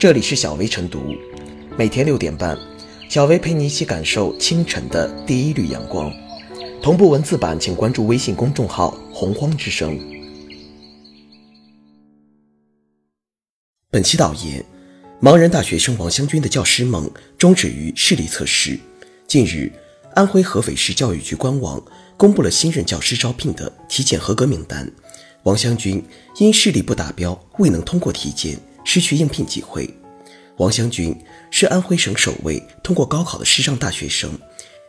这里是小薇晨读，每天六点半，小薇陪你一起感受清晨的第一缕阳光。同步文字版，请关注微信公众号“洪荒之声”。本期导言：盲人大学生王湘军的教师梦终止于视力测试。近日，安徽合肥市教育局官网公布了新任教师招聘的体检合格名单。王湘军因视力不达标，未能通过体检。失去应聘机会。王湘军是安徽省首位通过高考的视障大学生，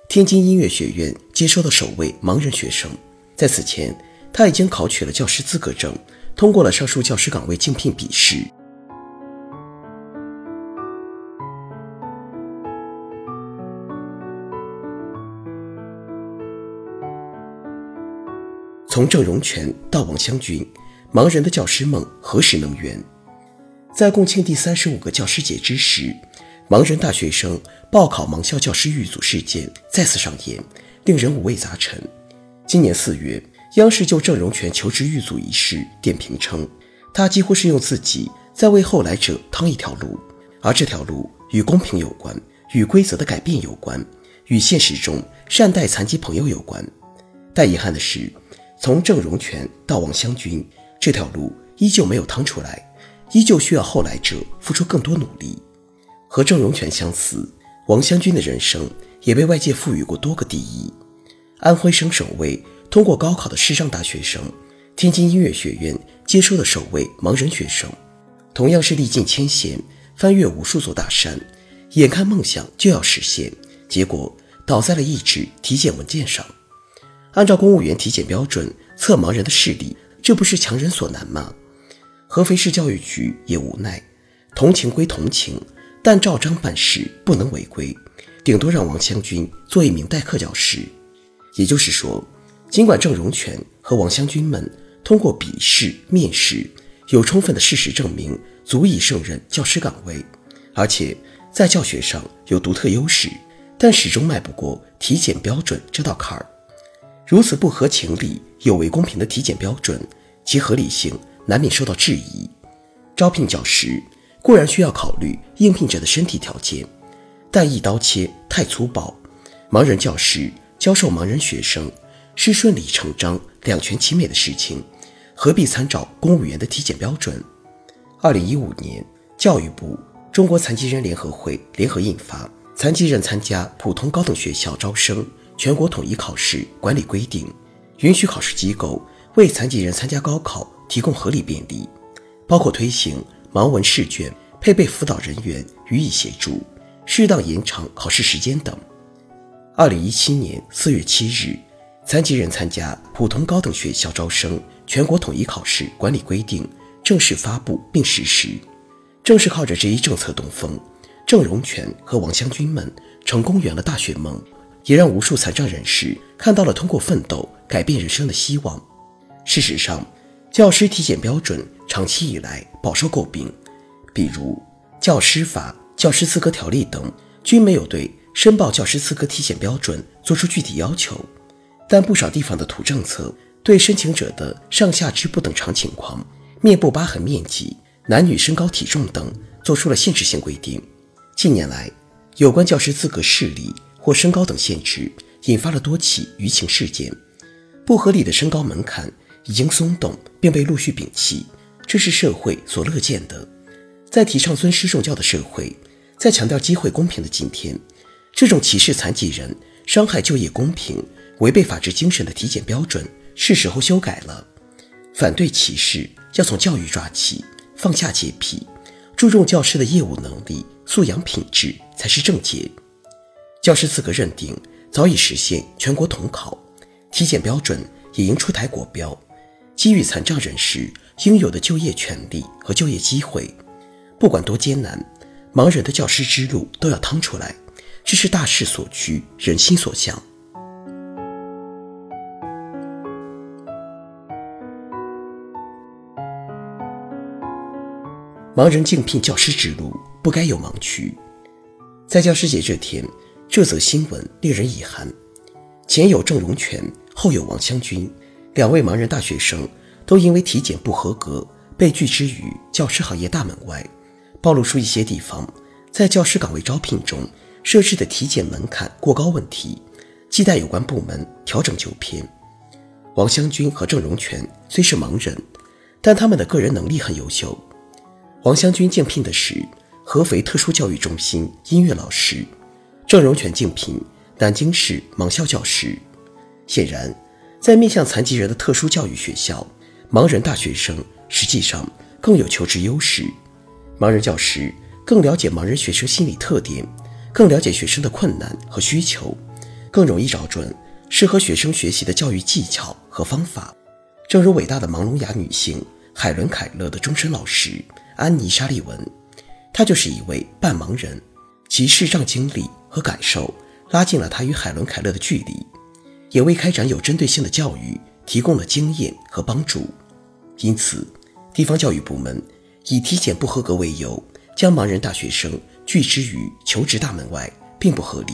天津音乐学院接收的首位盲人学生。在此前，他已经考取了教师资格证，通过了上述教师岗位竞聘笔试。从郑荣全到王湘军，盲人的教师梦何时能圆？在共庆第三十五个教师节之时，盲人大学生报考盲校教师遇阻事件再次上演，令人五味杂陈。今年四月，央视就郑荣全求职遇阻一事点评称，他几乎是用自己在为后来者趟一条路，而这条路与公平有关，与规则的改变有关，与现实中善待残疾朋友有关。但遗憾的是，从郑荣全到王湘军，这条路依旧没有趟出来。依旧需要后来者付出更多努力。和郑荣权相似，王湘军的人生也被外界赋予过多个第一：安徽省首位通过高考的视障大学生，天津音乐学院接收的首位盲人学生。同样是历尽千险，翻越无数座大山，眼看梦想就要实现，结果倒在了一纸体检文件上。按照公务员体检标准测盲人的视力，这不是强人所难吗？合肥市教育局也无奈，同情归同情，但照章办事不能违规，顶多让王湘军做一名代课教师。也就是说，尽管郑荣全和王湘军们通过笔试、面试，有充分的事实证明足以胜任教师岗位，而且在教学上有独特优势，但始终迈不过体检标准这道坎儿。如此不合情理、有违公平的体检标准，其合理性。难免受到质疑。招聘教师固然需要考虑应聘者的身体条件，但一刀切太粗暴。盲人教师教授盲人学生是顺理成章、两全其美的事情，何必参照公务员的体检标准？二零一五年，教育部、中国残疾人联合会联合印发《残疾人参加普通高等学校招生全国统一考试管理规定》，允许考试机构为残疾人参加高考。提供合理便利，包括推行盲文试卷、配备辅导人员予以协助、适当延长考试时间等。二零一七年四月七日，《残疾人参加普通高等学校招生全国统一考试管理规定》正式发布并实施。正是靠着这一政策东风，郑荣全和王湘军们成功圆了大学梦，也让无数残障人士看到了通过奋斗改变人生的希望。事实上，教师体检标准长期以来饱受诟病，比如《教师法》《教师资格条例》等均没有对申报教师资格体检标准作出具体要求。但不少地方的土政策对申请者的上下肢不等长情况、面部疤痕面积、男女身高体重等做出了限制性规定。近年来，有关教师资格视力或身高等限制引发了多起舆情事件，不合理的身高门槛。已经松动，并被陆续摒弃，这是社会所乐见的。在提倡尊师重教的社会，在强调机会公平的今天，这种歧视残疾人、伤害就业公平、违背法治精神的体检标准，是时候修改了。反对歧视要从教育抓起，放下洁癖，注重教师的业务能力、素养品质才是正解。教师资格认定早已实现全国统考，体检标准也应出台国标。给予残障人士应有的就业权利和就业机会，不管多艰难，盲人的教师之路都要趟出来，这是大势所趋，人心所向。盲人竞聘教师之路不该有盲区。在教师节这天，这则新闻令人遗憾：前有郑荣权，后有王湘军。两位盲人大学生都因为体检不合格被拒之于教师行业大门外，暴露出一些地方在教师岗位招聘中设置的体检门槛过高问题，亟待有关部门调整纠偏。王湘军和郑荣全虽是盲人，但他们的个人能力很优秀。王湘军竞聘的是合肥特殊教育中心音乐老师，郑荣全竞聘南京市盲校教师。显然，在面向残疾人的特殊教育学校，盲人大学生实际上更有求职优势。盲人教师更了解盲人学生心理特点，更了解学生的困难和需求，更容易找准适合学生学习的教育技巧和方法。正如伟大的盲聋哑女性海伦·凯勒的终身老师安妮·沙利文，她就是一位半盲人，其视障经历和感受拉近了她与海伦·凯勒的距离，也为开展有针对性的教育提供了经验和帮助。因此，地方教育部门。以体检不合格为由，将盲人大学生拒之于求职大门外，并不合理。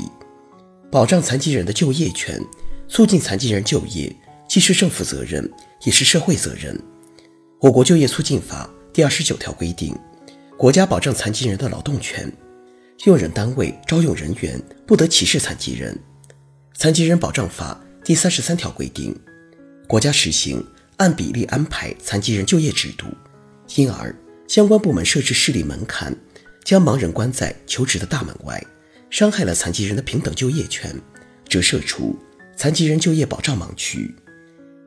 保障残疾人的就业权，促进残疾人就业，既是政府责任，也是社会责任。我国就业促进法第二十九条规定，国家保障残疾人的劳动权，用人单位招用人员不得歧视残疾人。残疾人保障法第三十三条规定，国家实行按比例安排残疾人就业制度，因而。相关部门设置视力门槛，将盲人关在求职的大门外，伤害了残疾人的平等就业权，折射出残疾人就业保障盲区。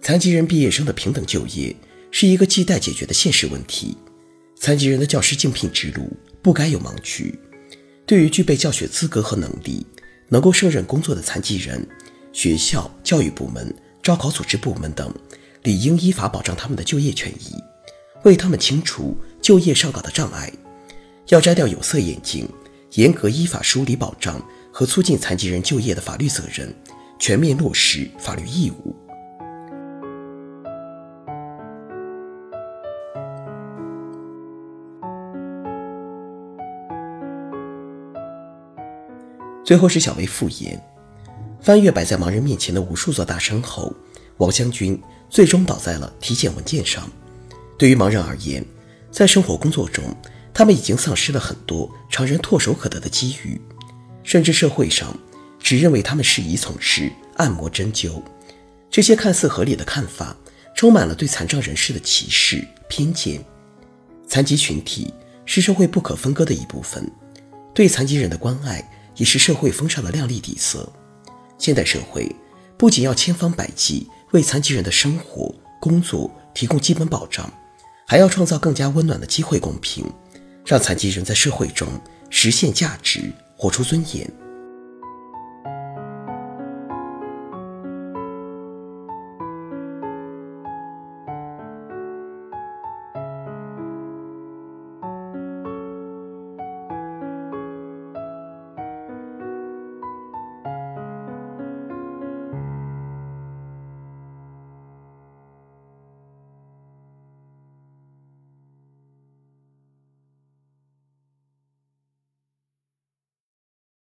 残疾人毕业生的平等就业是一个亟待解决的现实问题。残疾人的教师竞聘之路不该有盲区。对于具备教学资格和能力、能够胜任工作的残疾人，学校、教育部门、招考组织部门等，理应依法保障他们的就业权益，为他们清除。就业上岗的障碍，要摘掉有色眼镜，严格依法梳理保障和促进残疾人就业的法律责任，全面落实法律义务。最后是小薇复言，翻越摆在盲人面前的无数座大山后，王湘军最终倒在了体检文件上。对于盲人而言，在生活工作中，他们已经丧失了很多常人唾手可得的机遇，甚至社会上只认为他们适宜从事按摩针灸。这些看似合理的看法，充满了对残障人士的歧视偏见。残疾群体是社会不可分割的一部分，对残疾人的关爱也是社会风尚的亮丽底色。现代社会不仅要千方百计为残疾人的生活、工作提供基本保障。还要创造更加温暖的机会公平，让残疾人在社会中实现价值，活出尊严。